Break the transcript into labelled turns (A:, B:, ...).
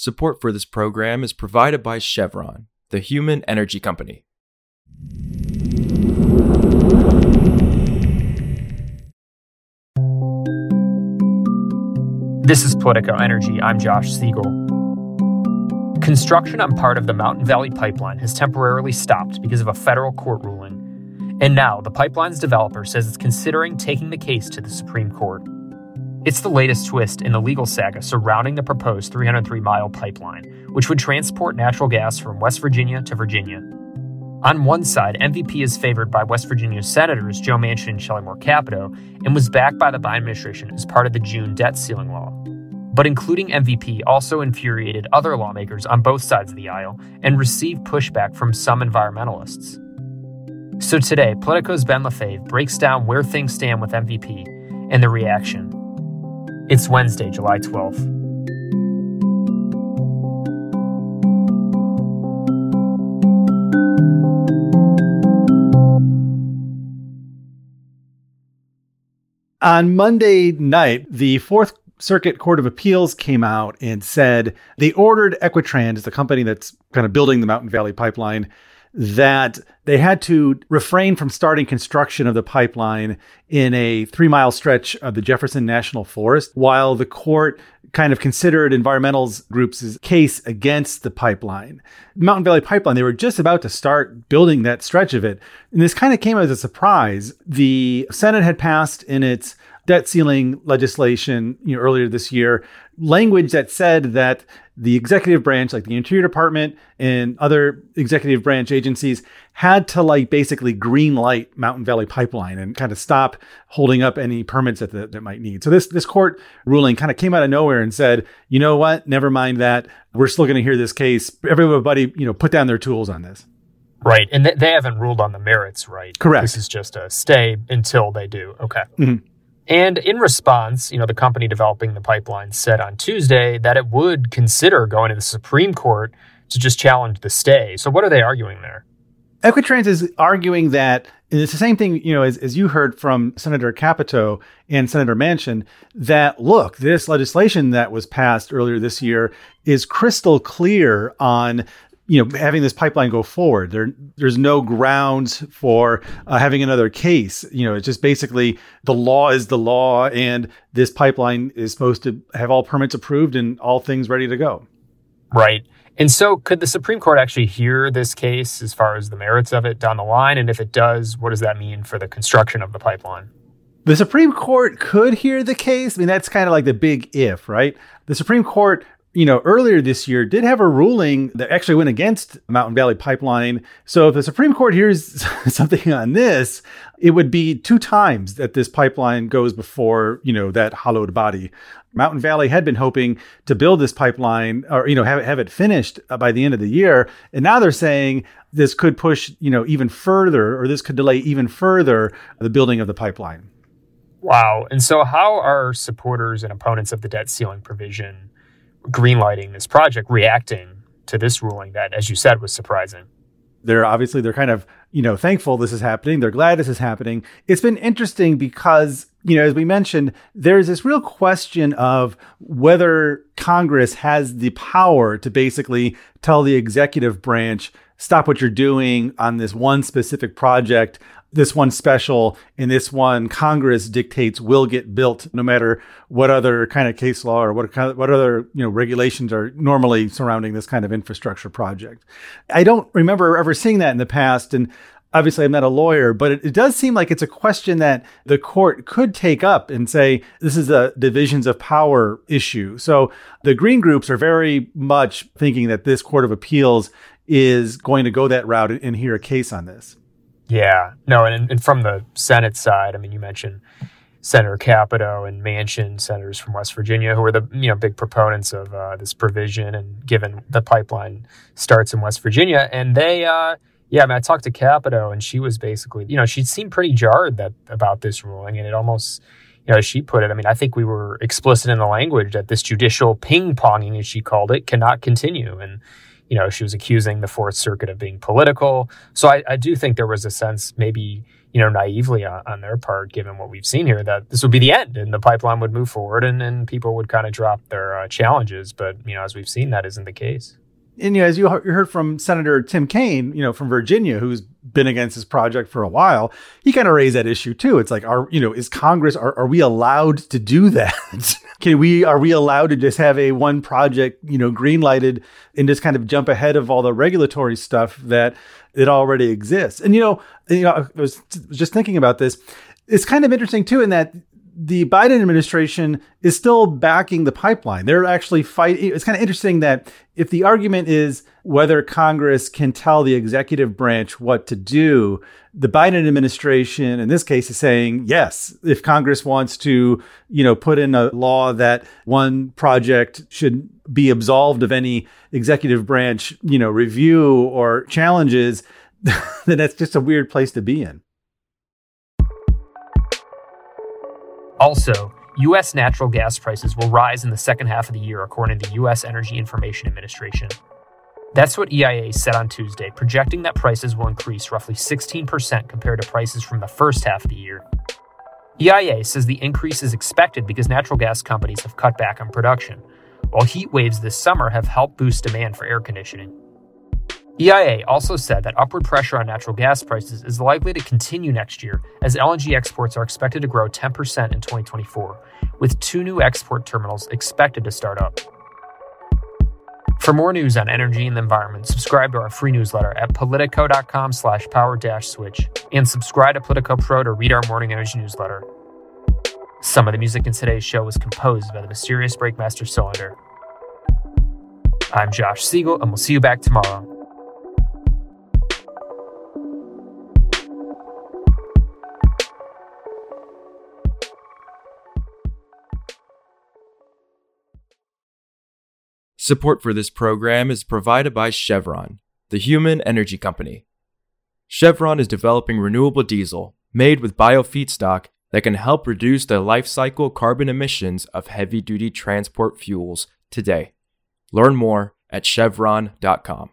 A: Support for this program is provided by Chevron, the human energy company.
B: This is Politico Energy. I'm Josh Siegel. Construction on part of the Mountain Valley Pipeline has temporarily stopped because of a federal court ruling. And now, the pipeline's developer says it's considering taking the case to the Supreme Court. It's the latest twist in the legal saga surrounding the proposed 303 mile pipeline, which would transport natural gas from West Virginia to Virginia. On one side, MVP is favored by West Virginia Senators Joe Manchin and Shelley Moore Capito and was backed by the Biden administration as part of the June debt ceiling law. But including MVP also infuriated other lawmakers on both sides of the aisle and received pushback from some environmentalists. So today, Politico's Ben Lefebvre breaks down where things stand with MVP and the reaction. It's Wednesday, July 12th.
C: On Monday night, the Fourth Circuit Court of Appeals came out and said they ordered Equitrans, the company that's kind of building the Mountain Valley Pipeline, that they had to refrain from starting construction of the pipeline in a three mile stretch of the Jefferson National Forest while the court kind of considered environmental groups' case against the pipeline. Mountain Valley Pipeline, they were just about to start building that stretch of it. And this kind of came as a surprise. The Senate had passed in its debt ceiling legislation you know, earlier this year language that said that the executive branch, like the Interior Department and other executive branch agencies, had to like basically green light Mountain Valley Pipeline and kind of stop holding up any permits that that might need. So this this court ruling kind of came out of nowhere and said, you know what, never mind that. We're still going to hear this case. Everybody, you know, put down their tools on this.
B: Right, and they haven't ruled on the merits, right?
C: Correct.
B: This is just a stay until they do. Okay. Mm-hmm. And in response, you know, the company developing the pipeline said on Tuesday that it would consider going to the Supreme Court to just challenge the stay. So what are they arguing there?
C: Equitrans is arguing that it's the same thing, you know, as, as you heard from Senator Capito and Senator Manchin, that look, this legislation that was passed earlier this year is crystal clear on you know having this pipeline go forward there there's no grounds for uh, having another case. You know it's just basically the law is the law and this pipeline is supposed to have all permits approved and all things ready to go.
B: Right. And so could the supreme court actually hear this case as far as the merits of it down the line? And if it does what does that mean for the construction of the pipeline?
C: The Supreme Court could hear the case. I mean, that's kind of like the big if, right? The Supreme Court you know, earlier this year did have a ruling that actually went against Mountain Valley Pipeline. So if the Supreme Court hears something on this, it would be two times that this pipeline goes before, you know, that hollowed body. Mountain Valley had been hoping to build this pipeline or, you know, have it, have it finished by the end of the year. And now they're saying this could push, you know, even further or this could delay even further the building of the pipeline.
B: Wow. And so how are supporters and opponents of the debt ceiling provision greenlighting this project reacting to this ruling that, as you said, was surprising?
C: They're obviously they're kind of you know thankful this is happening. They're glad this is happening. It's been interesting because you know as we mentioned, there's this real question of whether Congress has the power to basically tell the executive branch stop what you're doing on this one specific project this one special and this one Congress dictates will get built no matter what other kind of case law or what kind of, what other you know regulations are normally surrounding this kind of infrastructure project. I don't remember ever seeing that in the past and obviously I'm not a lawyer, but it, it, does seem like it's a question that the court could take up and say this is a divisions of power issue. So the green groups are very much thinking that this court of appeals is going to go that route and hear a case on this.
B: Yeah, no, and, and from the Senate side, I mean, you mentioned Senator Capito and Manchin, senators from West Virginia, who are the you know big proponents of uh, this provision, and given the pipeline starts in West Virginia, and they, uh, yeah, I mean, I talked to Capito, and she was basically, you know, she seemed pretty jarred that about this ruling, and it almost, you know, as she put it, I mean, I think we were explicit in the language that this judicial ping ponging, as she called it, cannot continue, and you know, she was accusing the Fourth Circuit of being political. So I, I do think there was a sense maybe, you know, naively on, on, their part, given what we've seen here, that this would be the end and the pipeline would move forward and, and people would kind of drop their uh, challenges. But, you know, as we've seen, that isn't the case.
C: And, you know, as you heard from Senator Tim Kaine, you know, from Virginia, who's been against this project for a while, he kind of raised that issue too. It's like, are, you know, is Congress, are, are we allowed to do that? Can we, are we allowed to just have a one project, you know, green lighted and just kind of jump ahead of all the regulatory stuff that it already exists. And you know, you know, I was just thinking about this. It's kind of interesting too, in that the Biden administration is still backing the pipeline. They're actually fighting. It's kind of interesting that if the argument is whether Congress can tell the executive branch what to do, the Biden administration, in this case, is saying yes. If Congress wants to, you know, put in a law that one project should be absolved of any executive branch, you know, review or challenges, then that's just a weird place to be in.
B: Also, U.S. natural gas prices will rise in the second half of the year, according to the U.S. Energy Information Administration. That's what EIA said on Tuesday, projecting that prices will increase roughly 16% compared to prices from the first half of the year. EIA says the increase is expected because natural gas companies have cut back on production, while heat waves this summer have helped boost demand for air conditioning. EIA also said that upward pressure on natural gas prices is likely to continue next year as LNG exports are expected to grow 10% in 2024, with two new export terminals expected to start up. For more news on energy and the environment, subscribe to our free newsletter at politico.com slash power switch and subscribe to Politico Pro to read our morning energy newsletter. Some of the music in today's show was composed by the mysterious Breakmaster Cylinder. I'm Josh Siegel, and we'll see you back tomorrow.
A: Support for this program is provided by Chevron, the human energy company. Chevron is developing renewable diesel made with bio feedstock that can help reduce the life cycle carbon emissions of heavy duty transport fuels today. Learn more at chevron.com.